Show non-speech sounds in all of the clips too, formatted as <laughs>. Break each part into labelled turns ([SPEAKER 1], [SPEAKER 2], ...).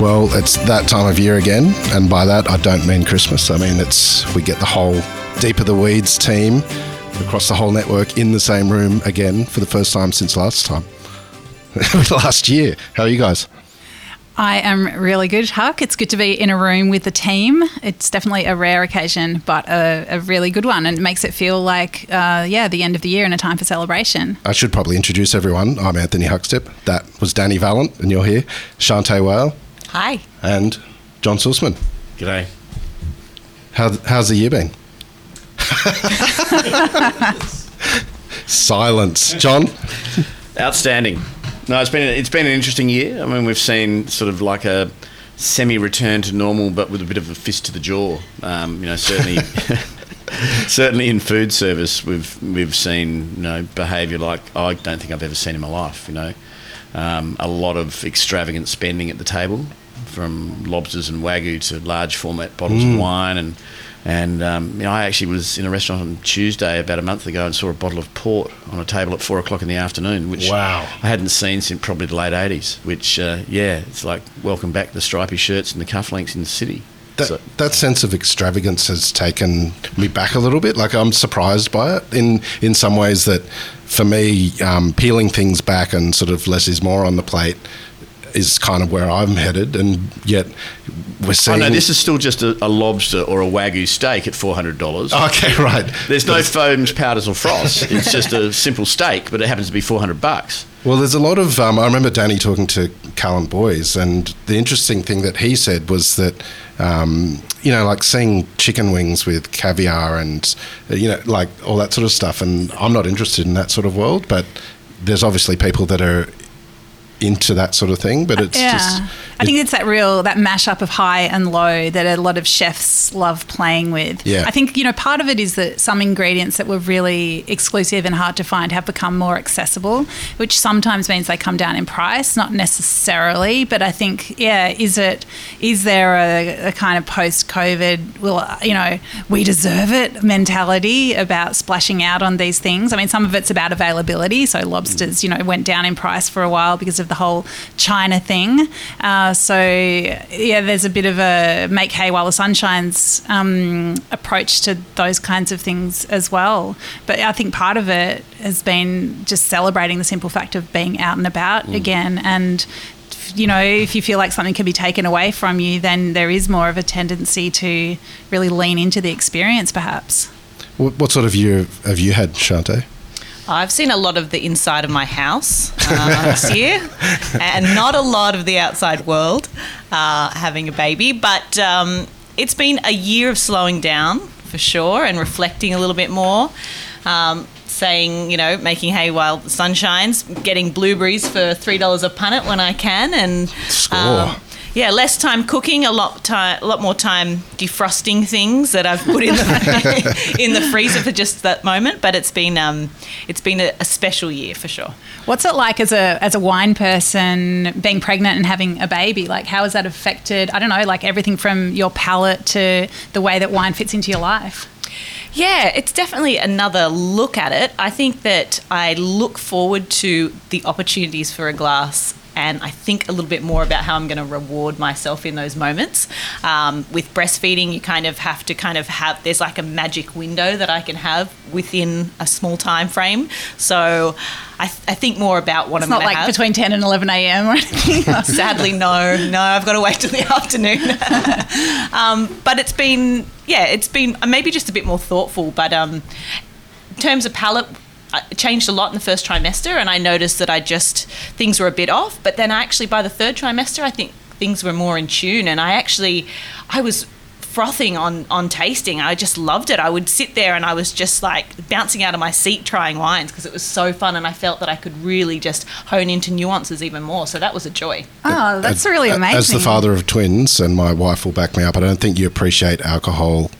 [SPEAKER 1] Well, it's that time of year again, and by that I don't mean Christmas. I mean it's we get the whole Deep in the Weeds team across the whole network in the same room again for the first time since last time. <laughs> last year. How are you guys?
[SPEAKER 2] I am really good, Huck. It's good to be in a room with the team. It's definitely a rare occasion, but a, a really good one, and it makes it feel like, uh, yeah, the end of the year and a time for celebration.
[SPEAKER 1] I should probably introduce everyone. I'm Anthony Huckstep. That was Dani Valent, and you're here. Shanteh Wale.
[SPEAKER 3] Hi.
[SPEAKER 1] And John Susman.
[SPEAKER 4] G'day.
[SPEAKER 1] How, how's the year been? <laughs> Silence. John?
[SPEAKER 4] Outstanding. No, it's been it's been an interesting year. I mean, we've seen sort of like a semi return to normal, but with a bit of a fist to the jaw. Um, you know, certainly. <laughs> certainly in food service, we've we've seen you know behaviour like I don't think I've ever seen in my life. You know, um, a lot of extravagant spending at the table, from lobsters and wagyu to large format bottles mm. of wine and and um, you know, I actually was in a restaurant on Tuesday about a month ago and saw a bottle of port on a table at four o'clock in the afternoon, which
[SPEAKER 1] wow.
[SPEAKER 4] I hadn't seen since probably the late '80s. Which, uh, yeah, it's like welcome back the stripy shirts and the cufflinks in the city.
[SPEAKER 1] That, so, that sense of extravagance has taken me back a little bit. Like I'm surprised by it in in some ways that, for me, um, peeling things back and sort of less is more on the plate is kind of where I'm headed, and yet we're seeing.
[SPEAKER 4] Oh no, this is still just a, a lobster or a wagyu steak at four hundred dollars.
[SPEAKER 1] Okay, right.
[SPEAKER 4] There's no foams, powders, or frosts. It's just a simple steak, but it happens to be four hundred bucks.
[SPEAKER 1] Well, there's a lot of. Um, I remember Dani talking to Callan Boys, and the interesting thing that he said was that, um, you know, like seeing chicken wings with caviar and, you know, like all that sort of stuff. And I'm not interested in that sort of world, but there's obviously people that are into that sort of thing, but it's
[SPEAKER 2] yeah.
[SPEAKER 1] just.
[SPEAKER 2] I think it's that real that mashup of high and low that a lot of chefs love playing with.
[SPEAKER 1] Yeah.
[SPEAKER 2] I think you know part of it is that some ingredients that were really exclusive and hard to find have become more accessible, which sometimes means they come down in price, not necessarily, but I think yeah, is it is there a, a kind of post COVID, well, you know, we deserve it mentality about splashing out on these things? I mean, some of it's about availability. So lobsters, mm. you know, went down in price for a while because of the whole China thing. Uh, uh, so yeah, there's a bit of a make hay while the sun shines um, approach to those kinds of things as well. But I think part of it has been just celebrating the simple fact of being out and about mm. again and you know, if you feel like something can be taken away from you, then there is more of a tendency to really lean into the experience, perhaps.
[SPEAKER 1] What, what sort of year have you had, Shanteh?
[SPEAKER 3] I've seen a lot of the inside of my house uh, this year, and not a lot of the outside world uh, having a baby. But um, it's been a year of slowing down for sure and reflecting a little bit more. Um, saying, you know, making hay while the sun shines, getting blueberries for three dollars a punnet when I can, and
[SPEAKER 1] um,
[SPEAKER 3] yeah, less time cooking, a lot time, a lot more time defrosting things that I've put in the <laughs> <laughs> in the freezer for just that moment. But it's been um, it's been a, a, special year for sure.
[SPEAKER 2] What's it like as a as a wine person being pregnant and having a baby? Like, how has that affected? I don't know, like everything from your palate to the way that wine fits into your life.
[SPEAKER 3] Yeah, it's definitely another look at it. I think that I look forward to the opportunities for a glass and I think a little bit more about how I'm going to reward myself in those moments. Um, with breastfeeding, you kind of have to kind of have there's like a magic window that I can have within a small time frame. So I, th- I think more about what
[SPEAKER 2] it's
[SPEAKER 3] I'm
[SPEAKER 2] not like
[SPEAKER 3] have.
[SPEAKER 2] between 10 and 11 a.m. or anything. <laughs> <laughs>
[SPEAKER 3] Sadly, no, no, I've got to wait till the <laughs> afternoon. um, but it's been, yeah, it's been maybe just a bit more thoughtful. But um, in terms of palate, changed a lot in the first trimester, and I noticed that I just things were a bit off. But then actually by the third trimester, I think things were more in tune, and I actually I was frothing on on tasting. I just loved it. I would sit there and I was just like bouncing out of my seat trying wines because it was so fun, and I felt that I could really just hone into nuances even more. So that was a joy.
[SPEAKER 2] Oh, that's
[SPEAKER 1] as,
[SPEAKER 2] really amazing.
[SPEAKER 1] As the father of twins, and my wife will back me up. I don't think you appreciate alcohol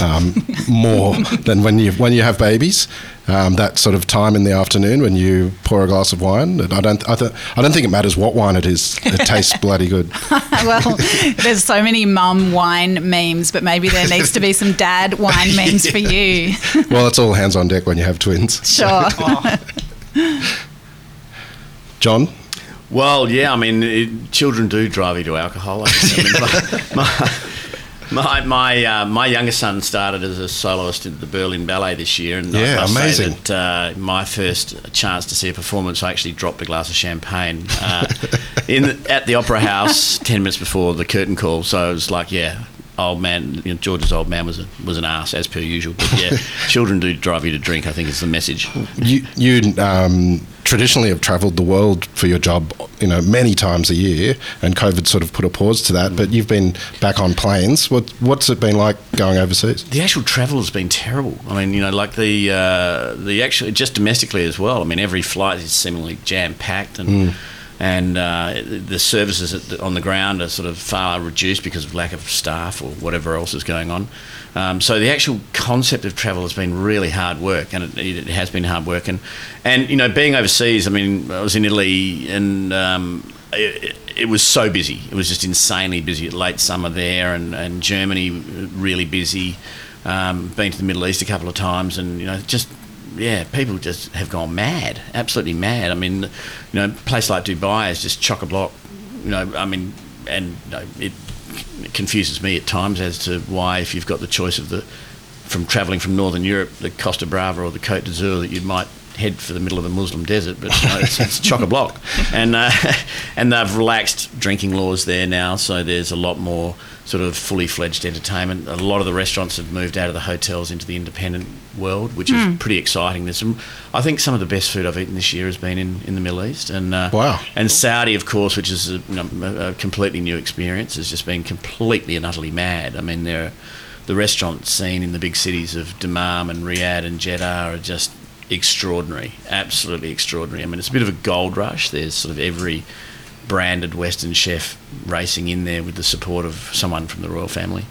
[SPEAKER 1] um, <laughs> more than when you when you have babies. Um, that sort of time in the afternoon when you pour a glass of wine. I don't I, th- I don't think it matters what wine it is. It <laughs> tastes bloody good. <laughs>
[SPEAKER 2] well, there's so many mum wine memes, but maybe there needs to be some dad wine memes for you. <laughs>
[SPEAKER 1] well, it's all hands on deck when you have twins.
[SPEAKER 2] Sure.
[SPEAKER 1] John.
[SPEAKER 4] Well, yeah, I mean, it, children do drive you to alcohol. I guess. I mean, my, my, my, my, uh, my youngest son started as a soloist at the Berlin Ballet this year, and I
[SPEAKER 1] Yeah,
[SPEAKER 4] must say that uh, my first chance to see a performance, I actually dropped a glass of champagne uh, <laughs> in the, at the Opera House ten minutes before the curtain call. So it was like, yeah. Old man, you know, George's old man was a, was an ass as per usual. But yeah, <laughs> children do drive you to drink. I think is the message.
[SPEAKER 1] You, you um, traditionally have travelled the world for your job, you know, many times a year, and COVID sort of put a pause to that. But you've been back on planes. What, what's it been like going overseas?
[SPEAKER 4] The actual travel has been terrible. I mean, you know, like the uh, the actual just domestically as well. I mean, every flight is seemingly jam packed, and and uh, the services at the, on the ground are sort of far reduced because of lack of staff or whatever else is going on. Um, so the actual concept of travel has been really hard work, and it, it has been hard work. And and you know, being overseas, I mean, I was in Italy and. Um, it, it was so busy. It was just insanely busy. Late summer there, and, and Germany really busy. Um, been to the Middle East a couple of times, and you know, just yeah, people just have gone mad, absolutely mad. I mean, you know, a place like Dubai is just chock a block. You know, I mean, and you know, it confuses me at times as to why, if you've got the choice of the from travelling from Northern Europe, the Costa Brava or the Côte d'Azur, that you might head for the middle of the Muslim desert, but you know, it's, it's chock a block, <laughs> and uh, <laughs> and they've relaxed drinking laws there now, so there's a lot more sort of fully fledged entertainment. A lot of the restaurants have moved out of the hotels into the independent world, which is pretty exciting. There's some, I think, some of the best food I've eaten this year has been in, in the Middle East, and uh,
[SPEAKER 1] Wow.
[SPEAKER 4] and Saudi, of course, which is a, you know, a- a completely new experience, has just been completely and utterly mad. I mean, there, the restaurant scene in the big cities of Dammam and Riyadh and Jeddah are just extraordinary, absolutely extraordinary. I mean, it's a bit of a gold rush. There's sort of every branded Western chef racing in there with the support of someone from the royal family.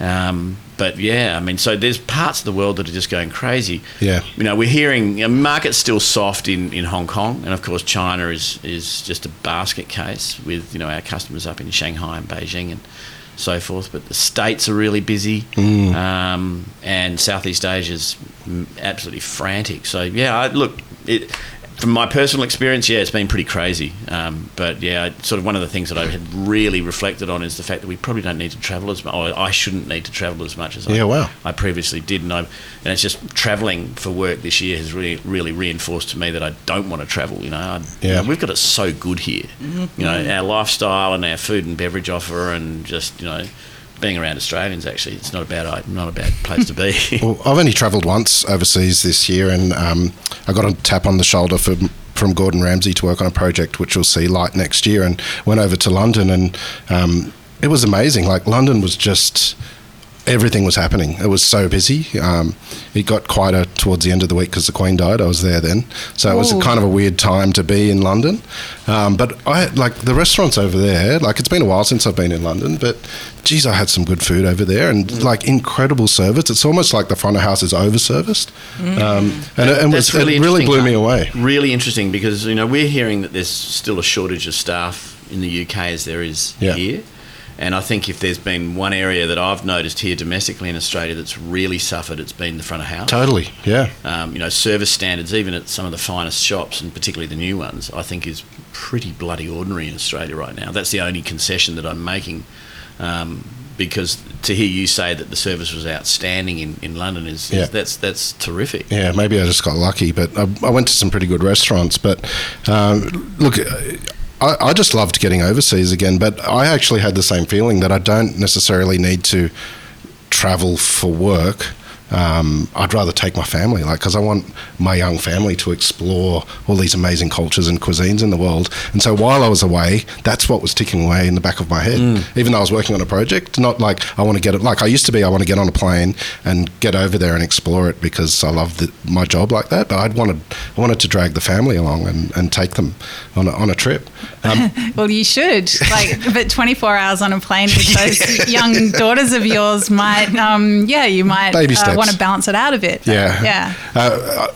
[SPEAKER 4] Um, but yeah, I mean, so there's parts of the world that are just going crazy.
[SPEAKER 1] Yeah.
[SPEAKER 4] You know, we're hearing market's still soft in, in Hong Kong, and of course, China is, is just a basket case with, you know, our customers up in Shanghai and Beijing and so forth. But the States are really busy, um, and Southeast Asia's mm, absolutely frantic. So, yeah, I, look, it, from my personal experience, yeah, it's been pretty crazy. Um, but yeah, sort of one of the things that I had really reflected on is the fact that we probably don't need to travel as much. Or I shouldn't need to travel as much as
[SPEAKER 1] Yeah,
[SPEAKER 4] I,
[SPEAKER 1] wow.
[SPEAKER 4] I previously did, and I and it's just travelling for work this year has really really reinforced to me that I don't want to travel. You know, I, you
[SPEAKER 1] Yeah.
[SPEAKER 4] know, we've got it so good here. You know, our lifestyle and our food and beverage offer, and just you know. Being around Australians, actually, it's not a bad, not a bad place to be. <laughs>
[SPEAKER 1] Well, I've only travelled once overseas this year, and um, I got a tap on the shoulder from from Gordon Ramsay to work on a project which will see light next year, and went over to London, and um, it was amazing. Like London was just everything was happening. It was so busy. Um, it got quieter towards the end of the week because the Queen died. I was there then, so it was kind of a weird time to be in London. Um, but I like the restaurants over there. Like it's been a while since I've been in London, but geez, I had some good food over there and
[SPEAKER 4] Mm.
[SPEAKER 1] like incredible service. It's almost like the front of house is over serviced, um, and, it, and was,
[SPEAKER 4] really
[SPEAKER 1] it really blew me away.
[SPEAKER 4] Really interesting because you know we're hearing that there's still a shortage of staff in the UK as there is
[SPEAKER 1] Yeah.
[SPEAKER 4] here. And I think if there's been one area that I've noticed here domestically in Australia that's really suffered, it's been the front of house.
[SPEAKER 1] Totally, yeah.
[SPEAKER 4] Um, you know, service standards, even at some of the finest shops, and particularly the new ones, I think is pretty bloody ordinary in Australia right now. That's the only concession that I'm making. Um, because to hear you say that the service was outstanding in, in London is,
[SPEAKER 1] Yeah.
[SPEAKER 4] is that's that's terrific.
[SPEAKER 1] Yeah, maybe I just got lucky, but I, I went to some pretty good restaurants. But um, look, I, I just loved getting overseas again. But I actually had the same feeling that I don't necessarily need to travel for work. Um, I'd rather take my family, like, because I want my young family to explore all these amazing cultures and cuisines in the world. And so while I was away, that's what was ticking away in the back of my head. Even though I was working on a project, not like I want to get it, like I used to be, I want to get on a plane and get over there and explore it because I love the, my job like that. But I'd wanted, I wanted to drag the family along and, and take them on a, on a trip. Um, <laughs>
[SPEAKER 2] Well, you should. Like, but 24 hours on a plane with those <laughs> young daughters of yours might, um, yeah, you might
[SPEAKER 1] Baby
[SPEAKER 2] uh,
[SPEAKER 1] steps.
[SPEAKER 2] Want to balance it out a bit.
[SPEAKER 1] Yeah.
[SPEAKER 2] Yeah.
[SPEAKER 1] Uh,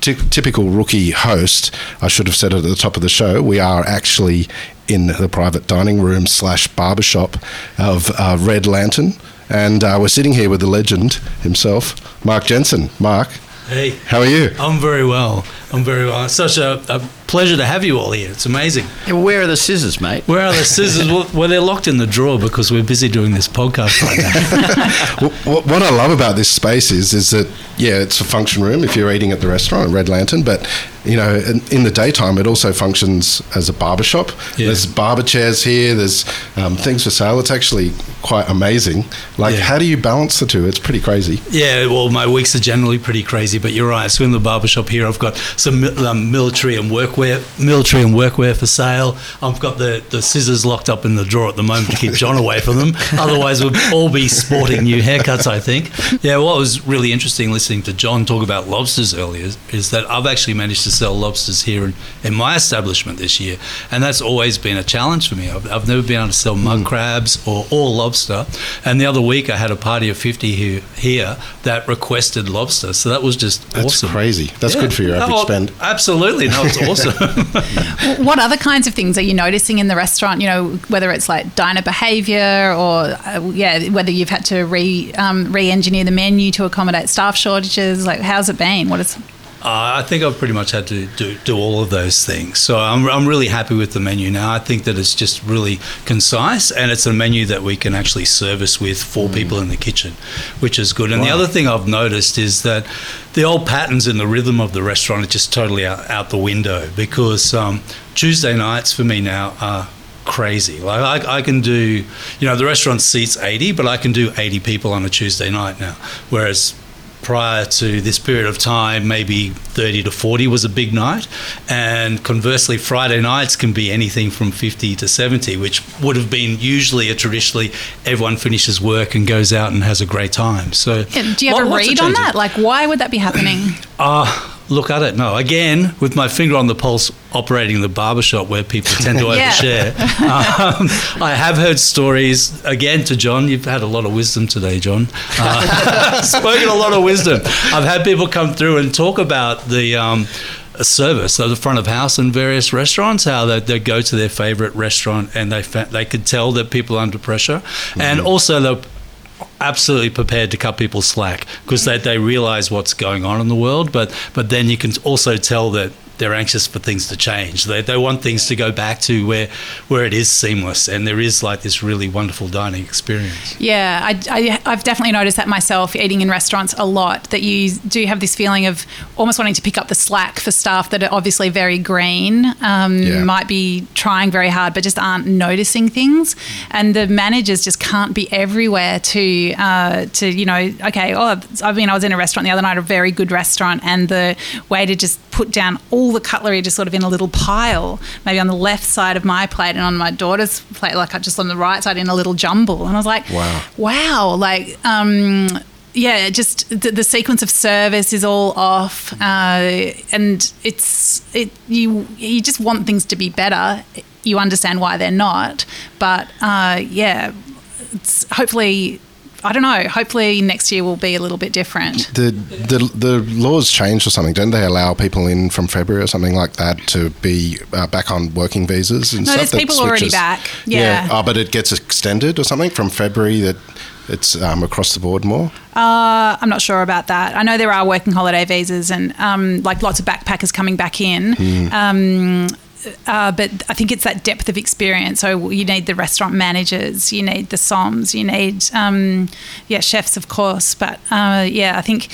[SPEAKER 1] ty- typical rookie host, I should have said it at the top of the show. We are actually in the private dining room slash barbershop of uh, Red Lantern. And uh, we're sitting here with the legend himself, Mark Jensen. Mark,
[SPEAKER 5] Hey,
[SPEAKER 1] how are you?
[SPEAKER 5] I'm very well. I'm very well. It's such a, a pleasure to have you all here. It's amazing.
[SPEAKER 4] Yeah, where are the scissors, mate?
[SPEAKER 5] Where are the scissors? well, well, they're locked in the drawer because we're busy doing this podcast right now. <laughs>
[SPEAKER 1] Well, what, what I love about this space is, is that yeah, it's a function room if you're eating at the restaurant at Red Lantern, but you know, in, in the daytime, it also functions as a barber shop.
[SPEAKER 5] Yeah.
[SPEAKER 1] There's barber chairs here. There's um, things for sale. It's actually quite amazing. Like,
[SPEAKER 5] Yeah.
[SPEAKER 1] how do you balance the two? It's pretty crazy.
[SPEAKER 5] Yeah, well, my weeks are generally pretty crazy, but you're right. So in the barbershop here, I've got some um, military and workwear, military and workwear for sale. I've got the, the scissors locked up in the drawer at the moment to keep John away from them. <laughs> Otherwise, we'd all be sporting new haircuts. I think. Yeah, what was really interesting listening to John talk about lobsters earlier is, is that I've actually managed to sell lobsters here in, in my establishment this year, and that's always been a challenge for me. I've, I've never been able to sell mud hmm. crabs or, or lobster. And the other week, I had a party of 50 here, here that requested lobster, so that was just awesome.
[SPEAKER 1] That's
[SPEAKER 5] awesome.
[SPEAKER 1] crazy. That's
[SPEAKER 5] Yeah.
[SPEAKER 1] good for your average
[SPEAKER 5] Oh,
[SPEAKER 1] spend.
[SPEAKER 5] Absolutely, no, it's <laughs> awesome. <laughs>
[SPEAKER 2] What other kinds of things are you noticing in the restaurant? You know, whether it's like diner behaviour or uh, yeah, whether you've had to re um, re-engineer the menu to accommodate staff shortages. Like, how's it been? What is
[SPEAKER 5] Uh, I think I've pretty much had to do, do all of those things. So I'm, I'm really happy with the menu now. I think that it's just really concise and it's a menu that we can actually service with four people in the kitchen, which is good. And the other thing I've noticed is that the old patterns and the rhythm of the restaurant are just totally out, out the window because um, Tuesday nights for me now are crazy. Like I, I can do, you know, the restaurant seats 80, but I can do 80 people on a Tuesday night now. Whereas prior to this period of time, maybe 30 to 40 was a big night. And conversely, Friday nights can be anything from 50 to 70, which would have been usually a traditionally everyone finishes work and goes out and has a great time. So,
[SPEAKER 2] Yeah, Do you have a read on that? Like, why would that be happening? <clears throat>
[SPEAKER 5] Uh, look at it. No, again, with my finger on the pulse, operating the barbershop where people tend to <laughs>
[SPEAKER 2] Yeah.
[SPEAKER 5] overshare. Um, I have heard stories, again, to John. You've had a lot of wisdom today, John. Uh, <laughs> spoken a lot of wisdom. I've had people come through and talk about the. Um, service so the front of house in various restaurants how they, they go to their favorite restaurant and they fa- they could tell that people are under pressure and also they're absolutely prepared to cut people slack because they, they realize what's going on in the world but but then you can also tell that they're anxious for things to change they, they want things to go back to where where it is seamless and there is like this really wonderful dining experience
[SPEAKER 2] Yeah, I, I, I've definitely noticed that myself eating in restaurants a lot. That you do have this feeling of almost wanting to pick up the slack for staff that are obviously very green, um,
[SPEAKER 1] Yeah.
[SPEAKER 2] might be trying very hard, but just aren't noticing things. And the managers just can't be everywhere to uh, to you know. Okay, oh, I mean, I was in a restaurant the other night, a very good restaurant, and the waiter just put down all the cutlery just sort of in a little pile, maybe on the left side of my plate and on my daughter's plate, like just on the right side in a little jumble. And I was like,
[SPEAKER 1] Wow.
[SPEAKER 2] wow, like, um, yeah, just the, the sequence of service is all off, uh, and it's it you you just want things to be better. You understand why they're not, but uh, yeah, it's hopefully. I don't know. Hopefully next year will be a little bit different.
[SPEAKER 1] The, the the laws changed or something. Don't they allow people in from February or something like that to be uh, back on working visas and
[SPEAKER 2] No,
[SPEAKER 1] stuff?
[SPEAKER 2] there's people already back. Yeah.
[SPEAKER 1] Oh, but it gets extended or something from February that it's um, across the board more.
[SPEAKER 2] Uh, I'm not sure about that. I know there are working holiday visas and um, like lots of backpackers coming back in. Um, uh, but I think it's that depth of experience. So you need the restaurant managers, you need the SOMs, you need um, yeah chefs, of course. But uh, yeah, I think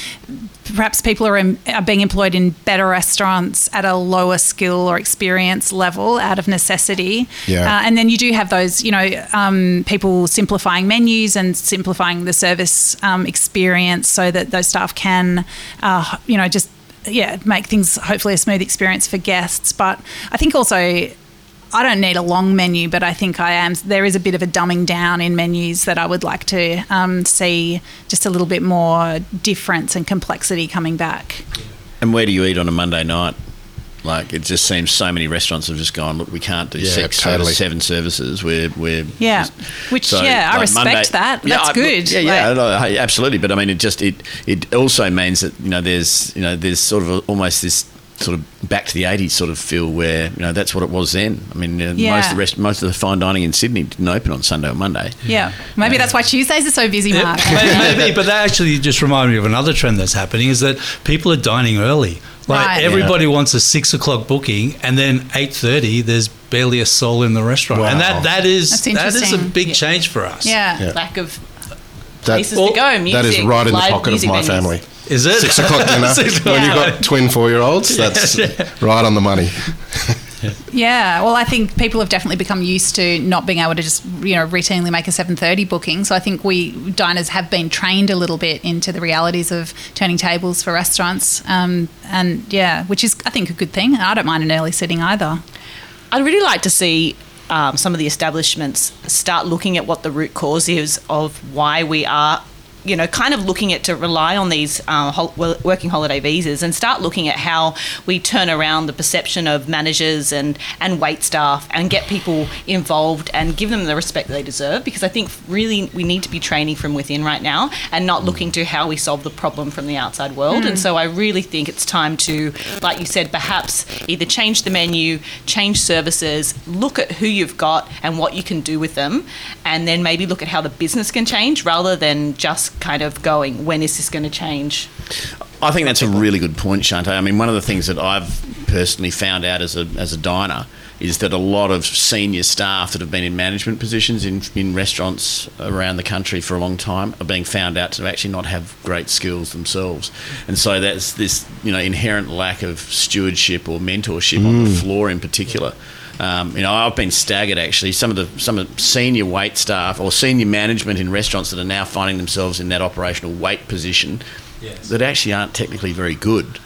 [SPEAKER 2] perhaps people are, in, are being employed in better restaurants at a lower skill or experience level out of necessity.
[SPEAKER 1] Yeah.
[SPEAKER 2] Uh, and then you do have those, you know, um, people simplifying menus and simplifying the service um, experience so that those staff can, uh, you know, just yeah, make things hopefully a smooth experience for guests. But I think also. I don't need a long menu, but I think I am. There is a bit of a dumbing down in menus that I would like to um, see just a little bit more difference and complexity coming back.
[SPEAKER 4] And where do you eat on a Monday night? Like it just seems so many restaurants have just gone. Look, we can't do
[SPEAKER 1] Yeah,
[SPEAKER 4] six,
[SPEAKER 1] totally.
[SPEAKER 4] seven services. We're we're
[SPEAKER 2] Yeah,
[SPEAKER 4] just-
[SPEAKER 2] which yeah, I respect that. That's
[SPEAKER 4] I-
[SPEAKER 2] good.
[SPEAKER 4] Yeah, yeah,
[SPEAKER 2] Like-
[SPEAKER 4] no, absolutely. But I mean, it just it it also means that you know there's you know there's sort of a, almost this sort of back to the 80s sort of feel where you know that's what it was then. I mean, uh, most of the rest, most of the fine dining in Sydney didn't open on Sunday or Monday.
[SPEAKER 2] Yeah, maybe that's why Tuesdays are so busy, Mark.
[SPEAKER 5] may- <laughs> maybe, but that actually just reminded me of another trend that's happening is that people are dining early. Like
[SPEAKER 2] Right.
[SPEAKER 5] everybody wants a six o'clock booking, and then eight thirty, there's barely a soul in the restaurant,
[SPEAKER 1] wow.
[SPEAKER 5] and that that is
[SPEAKER 2] That's
[SPEAKER 5] that is a big
[SPEAKER 3] Yeah.
[SPEAKER 5] change for us.
[SPEAKER 2] Yeah.
[SPEAKER 1] Yeah.
[SPEAKER 3] Lack of
[SPEAKER 1] That,
[SPEAKER 3] places to go. Music,
[SPEAKER 1] that is right in the
[SPEAKER 3] live
[SPEAKER 1] pocket of
[SPEAKER 3] music
[SPEAKER 1] my
[SPEAKER 3] venues.
[SPEAKER 1] family.
[SPEAKER 5] Is it
[SPEAKER 1] Six o'clock dinner. <laughs>
[SPEAKER 5] Six
[SPEAKER 1] When you've got twin four year olds, that's right on the money. <laughs>
[SPEAKER 2] Yeah, well, I think people have definitely become used to not being able to just you know routinely make a seven thirty booking. So I think we diners have been trained a little bit into the realities of turning tables for restaurants, um, and yeah, which is I think a good thing. I don't mind an early sitting either.
[SPEAKER 3] I'd really like to see um, some of the establishments start looking at what the root cause is of why we are. You know, kind of looking at to rely on these uh, hol- working holiday visas and start looking at how we turn around the perception of managers and, and wait staff and get people involved and give them the respect that they deserve. Because I think really we need to be training from within right now and not looking to how we solve the problem from the outside world. And so I really think it's time to, like you said, perhaps either change the menu, change services, look at who you've got and what you can do with them, and then maybe look at how the business can change rather than just kind of going, when is this going to change?
[SPEAKER 4] I think that's a really good point, Shanteh. I mean, one of the things that I've personally found out as a, as a diner is that a lot of senior staff that have been in management positions in, in restaurants around the country for a long time are being found out to actually not have great skills themselves. And so that's this, you know, inherent lack of stewardship or mentorship on the mm. floor in particular. Um, you know, I've been staggered actually. Some of the some of the senior wait staff or senior management in restaurants that are now finding themselves in that operational wait position
[SPEAKER 5] Yes.
[SPEAKER 4] that actually aren't technically very good.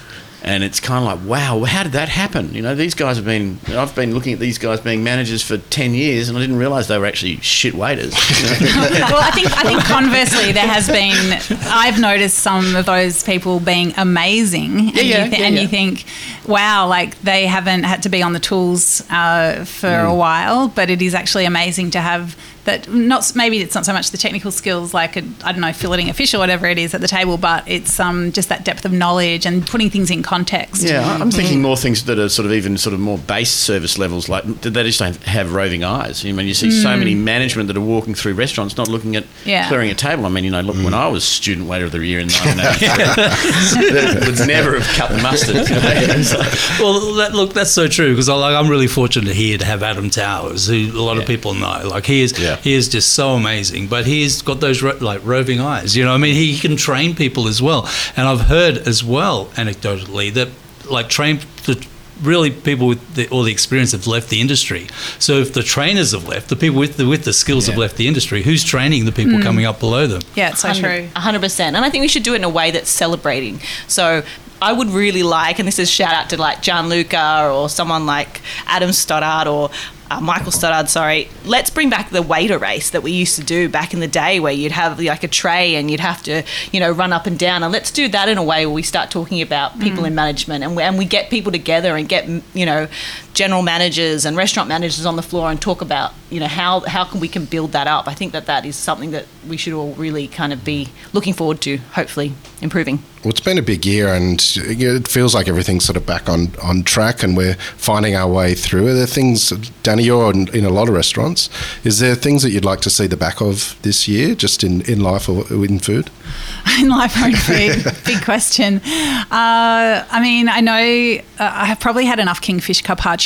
[SPEAKER 4] And it's kind of like, wow, how did that happen? You know, these guys have been. I've been looking at these guys being managers for ten years, and I didn't realise they were actually shit waiters. <laughs>
[SPEAKER 2] well, I think I think conversely, there has been. I've noticed some of those people being amazing, and,
[SPEAKER 4] Yeah, yeah,
[SPEAKER 2] you, thi-
[SPEAKER 4] yeah,
[SPEAKER 2] and you think, wow, like they haven't had to be on the tools uh, for
[SPEAKER 4] Mm.
[SPEAKER 2] a while, but it is actually amazing to have that. Not maybe it's not so much the technical skills, like I I don't know, filleting a fish or whatever it is at the table, but it's um, just that depth of knowledge and putting things in context.
[SPEAKER 4] Yeah, I- I'm mm-hmm. thinking more things that are sort of even sort of more base service levels, like did they just don't have roving eyes? I mean, you see so many mm. management that are walking through restaurants, not looking at
[SPEAKER 2] Yeah.
[SPEAKER 4] clearing a table. I mean, you know, look, when mm. I was student waiter of the year in <laughs> 1980, would never have cut the mustard. you know? So-
[SPEAKER 5] Well, that, look, that's so true because like, I'm really fortunate here to have Adam Towers, who a lot of people know. Like he is,
[SPEAKER 1] Yeah.
[SPEAKER 5] He is just so amazing. But he's got those ro- like roving eyes. You know, I mean, he can train people as well. And I've heard as well, anecdotally, that like train the really people with the, all the experience have left the industry. So if the trainers have left, the people with the with the skills have left the industry. Who's training the people hmm. coming up below them?
[SPEAKER 2] Yeah, it's so true.
[SPEAKER 3] Hundred percent. And I think we should do it in a way that's celebrating. So I would really like, and this is shout out to like Gianluca or someone like Adam Stoddard or uh, Michael Stoddard, sorry. Let's bring back the waiter race that we used to do back in the day where you'd have like a tray and you'd have to, you know, run up and down. And let's do that in a way where we start talking about people in management and we, and we get people together and get, you know, general managers and restaurant managers on the floor and talk about, you know, how, how can we can build that up. I think that that is something that we should all really kind of be looking forward to, hopefully improving.
[SPEAKER 1] Well, it's been a big year, and you know, it feels like everything's sort of back on, on track, and we're finding our way through. Are there things, Dani, you're in, in a lot of restaurants. Is there things that you'd like to see the back of this year, just in, in life or in food? <laughs>
[SPEAKER 2] in life or in food? <laughs> Big question. Uh, I mean, I know uh, I have probably had enough Kingfish Carpaccio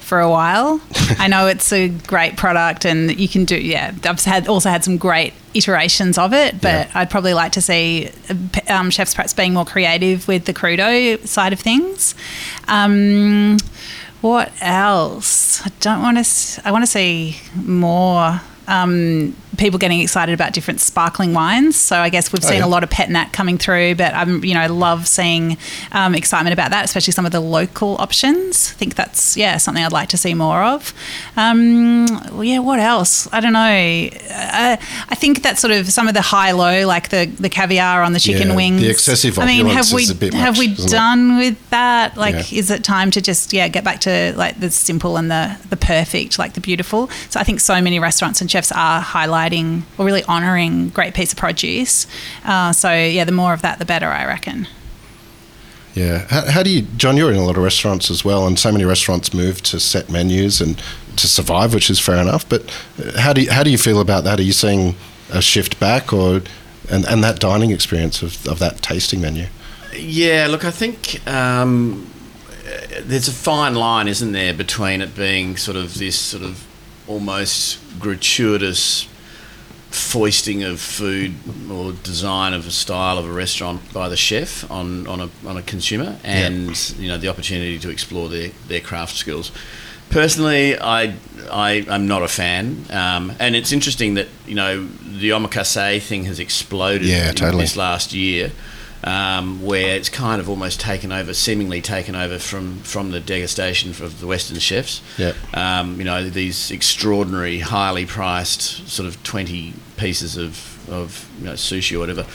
[SPEAKER 2] for a while. <laughs> I know it's a great product, and you can do. Yeah, I've had also had some great iterations of it, but
[SPEAKER 1] Yeah.
[SPEAKER 2] I'd probably like to see um, chefs perhaps being more creative with the crudo side of things. Um, what else? I don't want to. I want to see more um, people getting excited about different sparkling wines. So I guess we've
[SPEAKER 1] Oh,
[SPEAKER 2] seen
[SPEAKER 1] yeah.
[SPEAKER 2] a lot of pet nat coming through, but I'm you know love seeing um, excitement about that, especially some of the local options. I think that's yeah something I'd like to see more of. Um, well, yeah, what else? I don't know. Uh, I think that sort of some of the high low, like the the caviar on the chicken
[SPEAKER 1] Yeah, the excessive
[SPEAKER 2] I mean, have we
[SPEAKER 1] is
[SPEAKER 2] have
[SPEAKER 1] much,
[SPEAKER 2] we
[SPEAKER 1] isn't it?
[SPEAKER 2] done with that? Like,
[SPEAKER 1] Yeah.
[SPEAKER 2] is it time to just yeah get back to like the simple and the the perfect, like the beautiful? So I think so many restaurants and chefs are highlighting or really honouring great piece of produce. Uh, so yeah, the more of that, the better, I reckon.
[SPEAKER 1] Yeah. How, how do you, John? You're in a lot of restaurants as well, and so many restaurants move to set menus and to survive, which is fair enough. But uh, how do you, how do you feel about that? Are you seeing a shift back, or and, and that dining experience of, of that tasting menu?
[SPEAKER 4] Yeah, look, I think um, there's a fine line, isn't there, between it being sort of this sort of almost gratuitous foisting of food or design of a style of a restaurant by the chef on, on, a, on a consumer and you know the opportunity to explore their, their craft skills. Personally, I, I am not a fan, um, and it's interesting that you know the omakase thing has exploded
[SPEAKER 1] Yeah,
[SPEAKER 4] in
[SPEAKER 1] totally.
[SPEAKER 4] this last year, um, where it's kind of almost taken over, seemingly taken over from from the degustation of the Western chefs.
[SPEAKER 1] Yeah.
[SPEAKER 4] Um, you know these extraordinary, highly priced sort of twenty pieces of of you know, sushi or whatever.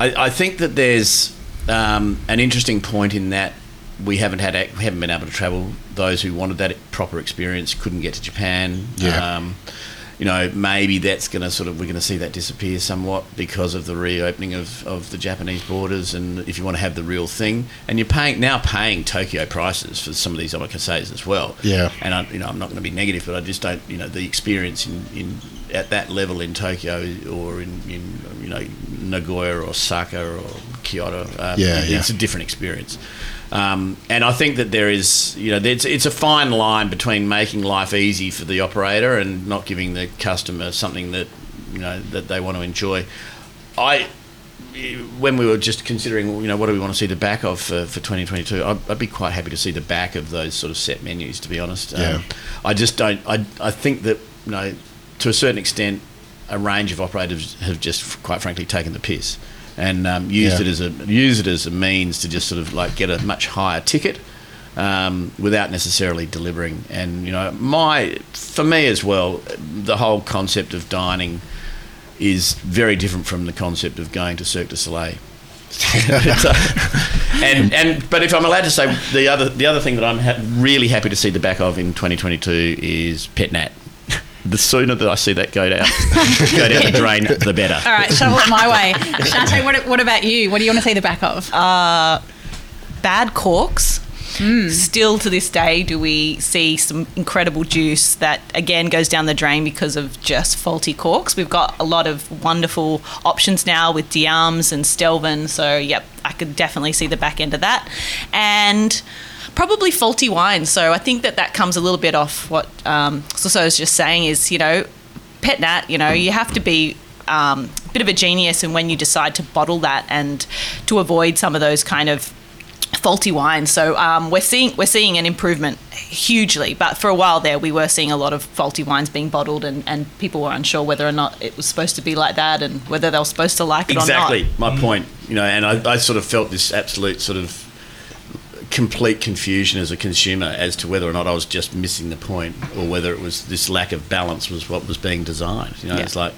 [SPEAKER 4] I, I think that there's um, an interesting point in that we haven't had we haven't been able to travel. Those who wanted that proper experience couldn't get to Japan.
[SPEAKER 1] Yeah.
[SPEAKER 4] Um, you know, maybe that's going to sort of we're going to see that disappear somewhat because of the reopening of, of the Japanese borders. And if you want to have the real thing, and you're paying now paying Tokyo prices for some of these omakases as well.
[SPEAKER 1] Yeah.
[SPEAKER 4] And I, you know, I'm not going to be negative, but I just don't. You know, the experience in, in at that level in Tokyo or in, in you know Nagoya or Osaka or Kyoto, um,
[SPEAKER 1] Yeah, yeah.
[SPEAKER 4] it's a different experience. Um, and I think that there is, you know, it's, it's a fine line between making life easy for the operator and not giving the customer something that, you know, that they want to enjoy. I, when we were just considering, you know, what do we want to see the back of for, for 2022, I'd, I'd be quite happy to see the back of those sort of set menus, to be honest.
[SPEAKER 1] Yeah.
[SPEAKER 4] Um, I just don't, I, I think that, you know, to a certain extent, a range of operators have just, quite frankly, taken the piss and um, used
[SPEAKER 1] Yeah.
[SPEAKER 4] it as a used it as a means to just sort of like get a much higher ticket um, without necessarily delivering. And you know, my for me as well, the whole concept of dining is very different from the concept of going to Cirque du Soleil. So- <laughs> and and but if I'm allowed to say the other the other thing that I'm ha- really happy to see the back of in 2022 is Pet Nat. The sooner that I see that go down go down the drain, the better.
[SPEAKER 2] All right, shovel it my way. Shanteh, what, what about you? What do you want to see the back of?
[SPEAKER 3] Uh, bad corks. Hmm. Still to this day, do we see some incredible juice that again goes down the drain because of just faulty corks? We've got a lot of wonderful options now with Diams and Stelvin, so yep, I could definitely see the back end of that. And probably faulty wine. So I think that that comes a little bit off what um, Soso was just saying is, you know, pet nat, you know, you have to be um, a bit of a genius and when you decide to bottle that and to avoid some of those kind of faulty wines. So um, we're seeing we're seeing an improvement hugely, but for a while there we were seeing a lot of faulty wines being bottled and, and people were unsure whether or not it was supposed to be like that and whether they were supposed to like it
[SPEAKER 4] exactly
[SPEAKER 3] or not.
[SPEAKER 4] my point you know and I, I sort of felt this absolute sort of complete confusion as a consumer as to whether or not I was just missing the point or whether it was this lack of balance was what was being designed you know
[SPEAKER 3] Yeah.
[SPEAKER 4] it's like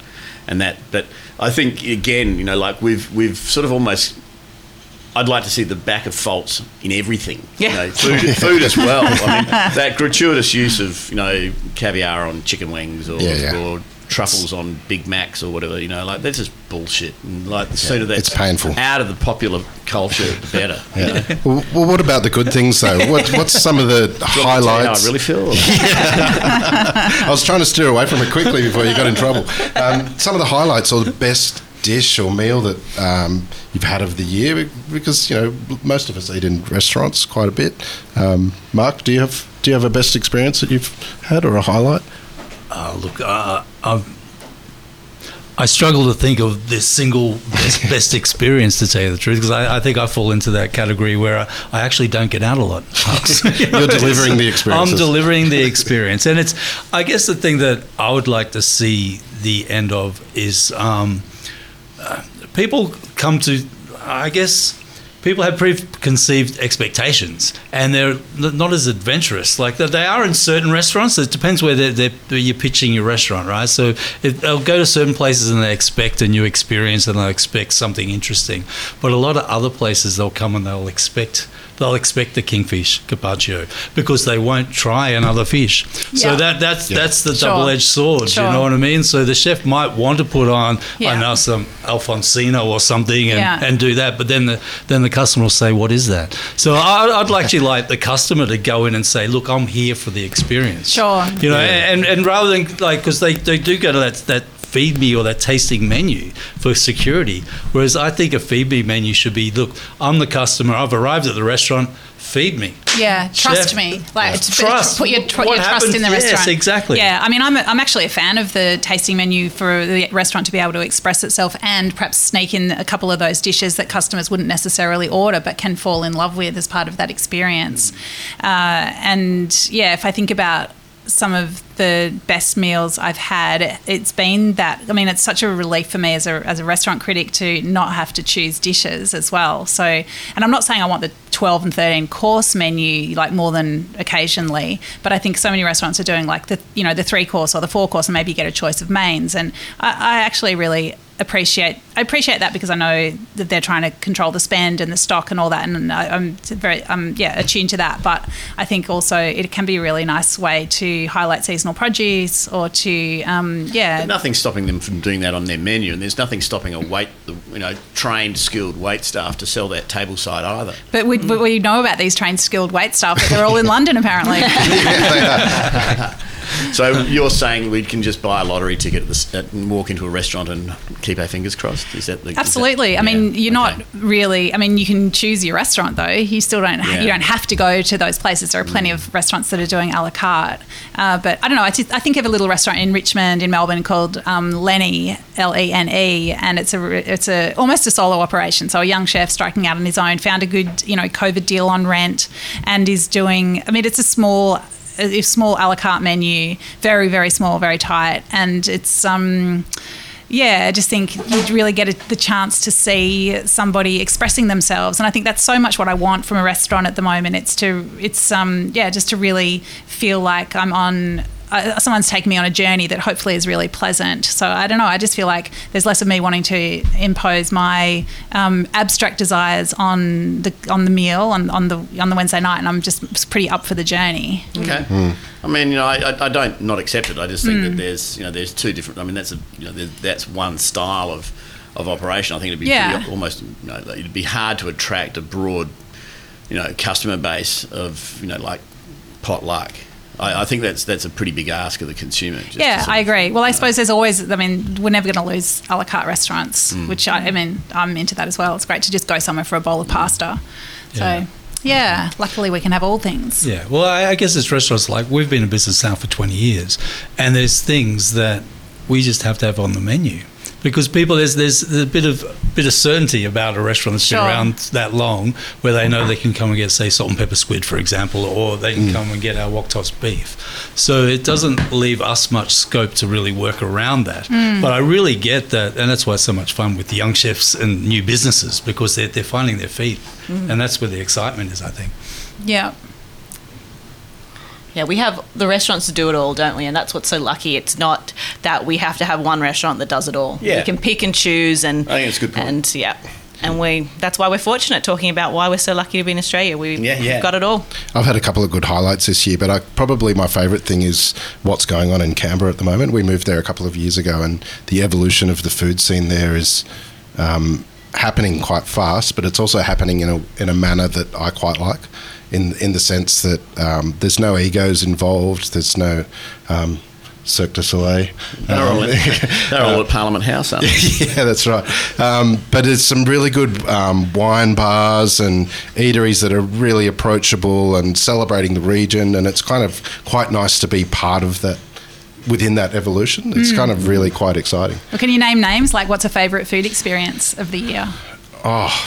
[SPEAKER 4] and that but I think again you know like we've we've sort of almost I'd like to see the back of faults in everything.
[SPEAKER 3] Yeah.
[SPEAKER 4] You know, food, food as well. I mean, that gratuitous use of you know caviar on chicken wings or,
[SPEAKER 1] Yeah, yeah.
[SPEAKER 4] or truffles on Big Macs or whatever. You know, like that's just bullshit. And like the sooner that's
[SPEAKER 1] it's painful.
[SPEAKER 4] out of the popular culture, the better. <laughs> you know?
[SPEAKER 1] Well, well, what about the good things though? What, what's some of the
[SPEAKER 4] Do you want me to tell you
[SPEAKER 1] highlights?
[SPEAKER 4] I really feel. <laughs>
[SPEAKER 1] I was trying to steer away from it quickly before you got in trouble. Um, some of the highlights or the best dish or meal that um, you've had of the year, because you know most of us eat in restaurants quite a bit. Um, Mark, do you have do you have a best experience that you've had or a highlight?
[SPEAKER 5] Uh, look, uh, I've, I struggle to think of this single best, <laughs> best experience, to tell you the truth, because I, I think I fall into that category where I, I actually don't get out a lot. You <laughs>
[SPEAKER 1] You're delivering the experience.
[SPEAKER 5] I'm delivering the experience, and it's. I guess the thing that I would like to see the end of is um, uh, people come to. I guess people have preconceived expectations and they're not as adventurous. Like they- are in certain restaurants. It depends where they're, they're, where you're pitching your restaurant, right? So if they'll go to certain places and they expect a new experience and they'll expect something interesting. But a lot of other places they'll come and they'll expect they'll expect the kingfish carpaccio because they won't try another fish. So that that's
[SPEAKER 1] Yeah.
[SPEAKER 5] that's the
[SPEAKER 2] Sure.
[SPEAKER 5] double-edged sword.
[SPEAKER 2] Sure.
[SPEAKER 5] You know what I mean? So the chef might want to put on yeah. I
[SPEAKER 2] Yeah.
[SPEAKER 5] know some Alfonsino or something and,
[SPEAKER 2] Yeah.
[SPEAKER 5] and do that, but then the then the customer will say, "What is that?" So I, I'd actually like the customer to go in and say, "Look, I'm here for the experience."
[SPEAKER 2] Sure.
[SPEAKER 5] You know,
[SPEAKER 1] Yeah.
[SPEAKER 5] and, and rather than like, because they, they do go to that, that feed me or that tasting menu for security. Whereas I think a feed me menu should be look, I'm the customer, I've arrived at the restaurant, feed me.
[SPEAKER 2] Yeah, trust
[SPEAKER 5] Chef.
[SPEAKER 2] me. Like
[SPEAKER 5] Trust.
[SPEAKER 2] put your, tr- your trust in the
[SPEAKER 5] yes,
[SPEAKER 2] restaurant.
[SPEAKER 5] exactly.
[SPEAKER 2] Yeah, I mean, I'm, a, I'm actually a fan of the tasting menu for the restaurant to be able to express itself and perhaps sneak in a couple of those dishes that customers wouldn't necessarily order but can fall in love with as part of that experience. Uh, and yeah, if I think about some of the best meals I've had, it's been that. I mean, it's such a relief for me as a, as a restaurant critic to not have to choose dishes as well. So, and I'm not saying I want the 12 and 13 course menu like more than occasionally, but I think so many restaurants are doing like the you know the three course or the four course, and maybe you get a choice of mains. And I, I actually really appreciate I appreciate that because I know that they're trying to control the spend and the stock and all that, and I, I'm very I'm yeah attuned to that. But I think also it can be a really nice way to highlight seasonal produce or to um, yeah
[SPEAKER 4] But nothing's stopping them from doing that on their menu, and there's nothing stopping a wait, you know, trained, skilled wait staff to sell that table side either.
[SPEAKER 2] But we, but we know about these trained skilled wait staff, but they're all in <laughs> London apparently. <laughs> <laughs> <laughs>
[SPEAKER 4] So you're saying we can just buy a lottery ticket at the, at, and walk into a restaurant and keep our fingers crossed? Is that the, is that-
[SPEAKER 2] Absolutely. I mean,
[SPEAKER 4] yeah,
[SPEAKER 2] you're
[SPEAKER 4] okay.
[SPEAKER 2] not really. I mean, you can choose your restaurant though. You still don't.
[SPEAKER 4] Yeah.
[SPEAKER 2] You don't have to go to those places. There are plenty of restaurants that are doing a la carte. Uh, but I don't know. I think of a little restaurant in Richmond, in Melbourne, called um, Lenny L E N E, and it's a it's a almost a solo operation. So a young chef striking out on his own found a good you know COVID deal on rent, and is doing. I mean, it's a small a small a la carte menu, very very small, very tight, and it's um yeah, I just think you'd really get a, the chance to see somebody expressing themselves, and I think that's so much what I want from a restaurant at the moment. It's to, it's um, yeah, just to really feel like I'm on. Uh, someone's taking me on a journey that hopefully is really pleasant. So I don't know. I just feel like there's less of me wanting to impose my um, abstract desires on the on the meal on, on the on the Wednesday night, and I'm just pretty up for the journey.
[SPEAKER 4] Okay. I mean, you know, I, I- I don't not accept it. I just think that there's, you know, there's two different. I mean, that's a, you know, that's one style of, of operation. I think it'd be
[SPEAKER 2] Yeah.
[SPEAKER 4] pretty, almost, you know, it'd be hard to attract a broad, you know, customer base of, you know, like potluck. I, I think that's that's a pretty big ask of the consumer. just
[SPEAKER 2] Yeah, I agree. Well, I suppose there's always, I mean, we're never going to lose a la carte restaurants,
[SPEAKER 4] Mm.
[SPEAKER 2] which I, I mean, I'm into that as well. It's great to just go somewhere for a bowl of pasta.
[SPEAKER 5] Yeah.
[SPEAKER 2] So, yeah, luckily we can have all things.
[SPEAKER 5] Yeah, well, I, I guess it's restaurants like we've been in business now for 20 years, and there's things that we just have to have on the menu because people there's there's a bit of bit of certainty about a restaurant that's
[SPEAKER 2] Sure.
[SPEAKER 5] been around that long, where they know they can come and get say salt and pepper squid, for example, or they can mm. come and get our wok toss beef. So it doesn't leave us much scope to really work around that. Mm. But I really get that, and that's why it's so much fun with the young chefs and new businesses because they're they're finding their feet, mm. and that's where the excitement is, I think.
[SPEAKER 2] Yeah.
[SPEAKER 3] Yeah, we have the restaurants to do it all, don't we? And that's what's so lucky. It's not that we have to have one restaurant that does it all.
[SPEAKER 4] Yeah.
[SPEAKER 3] We can pick and choose and
[SPEAKER 4] I think it's a good point.
[SPEAKER 3] And yeah. And we that's why we're fortunate talking about why we're so lucky to be in Australia. We,
[SPEAKER 4] Yeah, yeah.
[SPEAKER 3] We've got it all.
[SPEAKER 1] I've had a couple of good highlights this year, but I, probably my favourite thing is what's going on in Canberra at the moment. We moved there a couple of years ago, and the evolution of the food scene there is um, happening quite fast, but it's also happening in a in a manner that I quite like, in in the sense that um, there's no egos involved. There's no um, Cirque du Soleil.
[SPEAKER 4] They're all,
[SPEAKER 1] Um,
[SPEAKER 4] at, <laughs> they're all <laughs> at Parliament House, aren't they? <laughs>
[SPEAKER 1] yeah, that's right. Um, but there's some really good um, wine bars and eateries that are really approachable and celebrating the region, and it's kind of quite nice to be part of that within that evolution. It's kind of really quite exciting.
[SPEAKER 2] Well, can you name names? Like, what's a favourite food experience of the year?
[SPEAKER 1] Oh,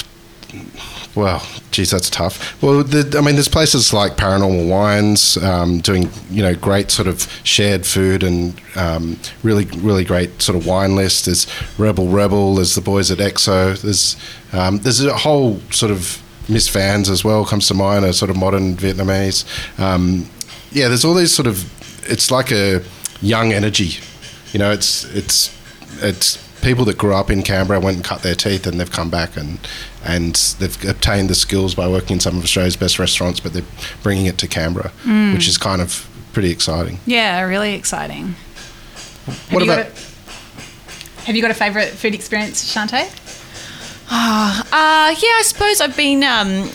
[SPEAKER 1] well, geez, that's tough. Well, the, I mean, there's places like Paranormal Wines um, doing, you know, great sort of shared food and um, really, really great sort of wine list. There's Rebel Rebel. There's the boys at EXO. There's um, there's a whole sort of Miss Fans as well comes to mind. A sort of modern Vietnamese. Um, yeah, there's all these sort of. It's like a young energy. You know, it's it's it's people that grew up in Canberra went and cut their teeth, and they've come back and and they've obtained the skills by working in some of Australia's best restaurants, but they're bringing it to Canberra,
[SPEAKER 2] Mm.
[SPEAKER 1] which is kind of pretty exciting.
[SPEAKER 2] Yeah, really exciting.
[SPEAKER 1] What
[SPEAKER 2] have you
[SPEAKER 1] about?
[SPEAKER 2] got a, have you got a favourite food experience, Shanteh?
[SPEAKER 3] Uh, yeah, I suppose I've been. Um,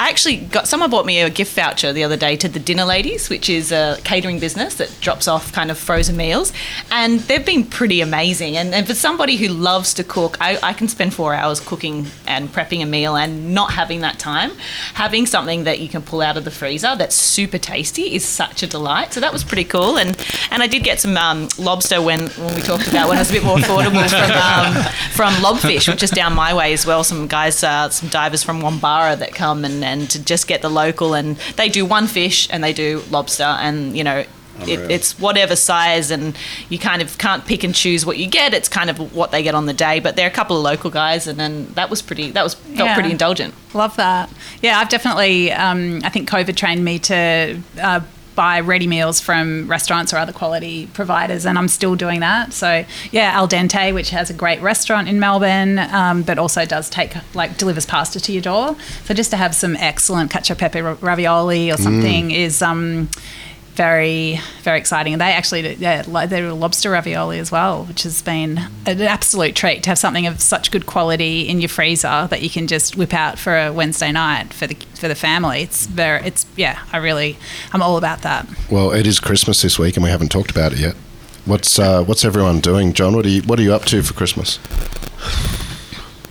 [SPEAKER 3] I actually got someone bought me a gift voucher the other day to the Dinner Ladies, which is a catering business that drops off kind of frozen meals, and they've been pretty amazing. And, and for somebody who loves to cook, I, I can spend four hours cooking and prepping a meal and not having that time. Having something that you can pull out of the freezer that's super tasty is such a delight. So that was pretty cool. And and I did get some um, lobster when when we talked about when it was a bit more affordable from um, from Lobfish, which is down my way as well. Some guys, uh, some divers from Wombarra that come and, and to just get the local, and they do one fish and they do lobster, and you know. It, it's whatever size, and you kind of can't pick and choose what you get. It's kind of what they get on the day. But they're a couple of local guys, and then that was pretty. That was felt
[SPEAKER 2] Yeah.
[SPEAKER 3] pretty indulgent.
[SPEAKER 2] Love that. Yeah, I've definitely, um, I think COVID trained me to uh, buy ready meals from restaurants or other quality providers, and I'm still doing that. So, yeah, Al Dente, which has a great restaurant in Melbourne, um, but also does take, like, delivers pasta to your door. So, just to have some excellent cacio pepe ravioli or something is. Um, very, very exciting. And they actually yeah, they do lobster ravioli as well, which has been an absolute treat to have something of such good quality in your freezer that you can just whip out for a Wednesday night for the for the family. It's very, it's yeah, I really, I'm all about that.
[SPEAKER 1] Well, it is Christmas this week, and we haven't talked about it yet. What's uh, what's everyone doing, John? What are you What are you up to for Christmas? <laughs>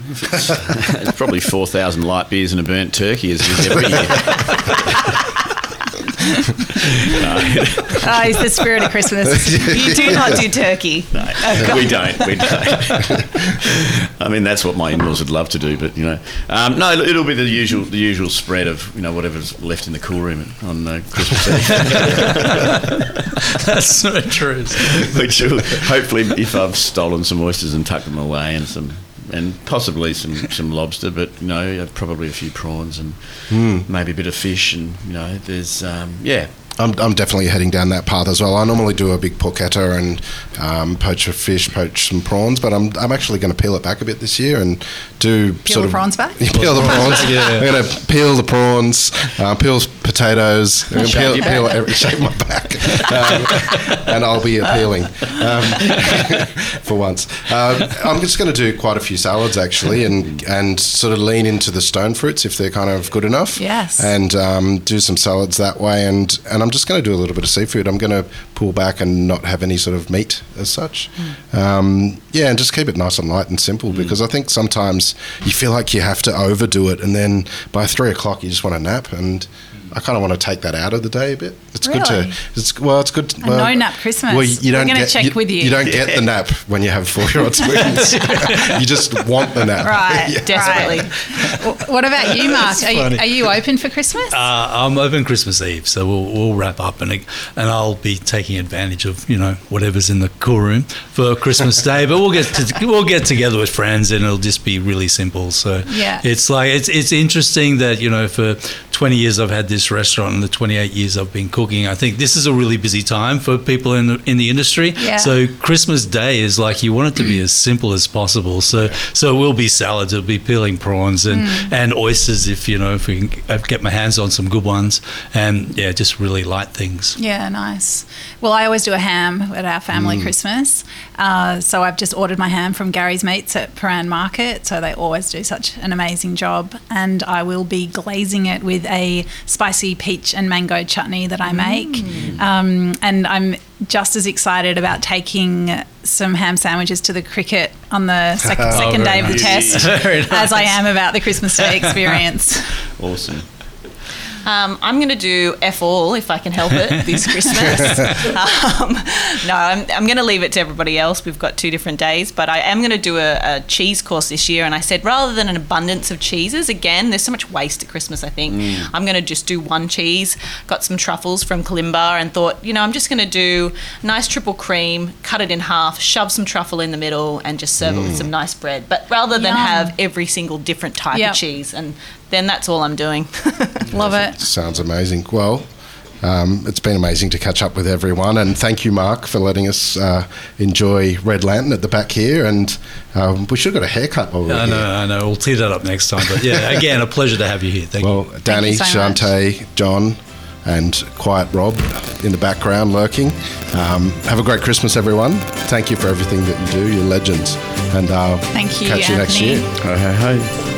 [SPEAKER 4] It's probably 4,000 light beers and a burnt turkey as it is every year. <laughs>
[SPEAKER 2] Oh, <laughs> it's the spirit of Christmas. <laughs>
[SPEAKER 3] You do not do turkey.
[SPEAKER 4] we don't. We don't. <laughs> I mean, that's what my in-laws would love to do, but you know, um, no, it'll be the usual, the usual spread of you know whatever's left in the cool room on uh, Christmas Eve.
[SPEAKER 5] That's so true.
[SPEAKER 4] Which will, hopefully, if I've stolen some oysters and tucked them away, and some, and possibly some some lobster, but you know, probably a few prawns and maybe a bit of fish, and you know, there's um, yeah.
[SPEAKER 1] I'm, I'm definitely heading down that path as well. I normally do a big porchetta and um, poach a fish, poach some prawns, but I'm, I'm actually going to peel it back a bit this year and do
[SPEAKER 2] Peel
[SPEAKER 1] sort
[SPEAKER 2] the
[SPEAKER 1] of
[SPEAKER 2] prawns back? <laughs>
[SPEAKER 1] peel the prawns.
[SPEAKER 5] Yeah.
[SPEAKER 1] I'm going to peel the prawns, uh, peel potatoes, I'm gonna peel,
[SPEAKER 4] your
[SPEAKER 1] peel every, shave my back, um, and I'll be appealing um, <laughs> for once. Um, I'm just going to do quite a few salads actually, and and sort of lean into the stone fruits if they're kind of good enough.
[SPEAKER 2] Yes.
[SPEAKER 1] And um, do some salads that way, and and I'm just going to do a little bit of seafood. I'm going to pull back and not have any sort of meat as such. Um, yeah, and just keep it nice and light and simple because I think sometimes you feel like you have to overdo it, and then by three o'clock you just want to nap and. I kind of want to take that out of the day a bit. It's good to. It's well. It's good.
[SPEAKER 2] A
[SPEAKER 1] well,
[SPEAKER 2] no-nap Christmas.
[SPEAKER 1] Well, you
[SPEAKER 2] We're
[SPEAKER 1] don't
[SPEAKER 2] gonna
[SPEAKER 1] get.
[SPEAKER 2] check
[SPEAKER 1] you,
[SPEAKER 2] with you.
[SPEAKER 1] You don't get the nap when you have four-year-old <laughs> twins. you just want the nap.
[SPEAKER 2] Right, <laughs>
[SPEAKER 1] Yeah.
[SPEAKER 3] Desperately.
[SPEAKER 2] right. What about you, Mark? Are you, are you open for Christmas?
[SPEAKER 5] Uh, I'm open Christmas Eve, so we'll, we'll wrap up and and I'll be taking advantage of you know whatever's in the cool room for Christmas Day. But we'll get to, we'll get together with friends and it'll just be really simple. So
[SPEAKER 2] Yeah.
[SPEAKER 5] it's like it's it's interesting that you know for 20 years I've had this restaurant in the 28 years I've been cooking. I think this is a really busy time for people in the in the industry.
[SPEAKER 2] Yeah.
[SPEAKER 5] So Christmas Day is like you want it to be as simple as possible. So so it will be salads, it'll be peeling prawns and and oysters if you know if we can get my hands on some good ones and yeah, just really light things.
[SPEAKER 2] Yeah, nice. Well, I always do a ham at our family Christmas. Uh, so I've just ordered my ham from Gary's Meats at Prahran Market. So they always do such an amazing job. And I will be glazing it with a spicy peach and mango chutney that I make. Um, and I'm just as excited about taking some ham sandwiches to the cricket on the <laughs> second,
[SPEAKER 1] Oh,
[SPEAKER 2] second day
[SPEAKER 5] very
[SPEAKER 2] of the test <laughs>
[SPEAKER 5] Very
[SPEAKER 2] as I am about the Christmas Day <laughs> experience.
[SPEAKER 4] Awesome.
[SPEAKER 3] Um, I'm going to do F all if I can help it this <laughs> Christmas. um, no, I'm, I'm going to leave it to everybody else. We've got two different days, but I am going to do a, a cheese course this year. And I said rather than an abundance of cheeses, again, there's so much waste at Christmas, I think. I'm going to just do one cheese. Got some truffles from Kalimba and thought, you know, I'm just going to do nice triple cream, cut it in half, shove some truffle in the middle, and just serve it with some nice bread. But rather than
[SPEAKER 2] Yum.
[SPEAKER 3] have every single different type
[SPEAKER 2] Yep.
[SPEAKER 3] of cheese. And then that's all I'm doing. <laughs>
[SPEAKER 2] Love it.
[SPEAKER 1] Sounds amazing. Well, um, it's been amazing to catch up with everyone. And thank you, Mark, for letting us uh, enjoy Red Lantern at the back here. And um, we should have got a haircut while we we're
[SPEAKER 5] I know,
[SPEAKER 1] here.
[SPEAKER 5] I know. We'll tee that up next time. But yeah, again, a pleasure to have you here. Thank
[SPEAKER 1] Well,
[SPEAKER 5] you.
[SPEAKER 1] Dani,
[SPEAKER 2] you so much.
[SPEAKER 1] Shanteh, John, and Quiet Rob in the background lurking. Um, have a great Christmas, everyone. Thank you for everything that you do. You're legends. And uh,
[SPEAKER 2] Thank you,
[SPEAKER 1] catch you next year.
[SPEAKER 4] Hey, hey, hey.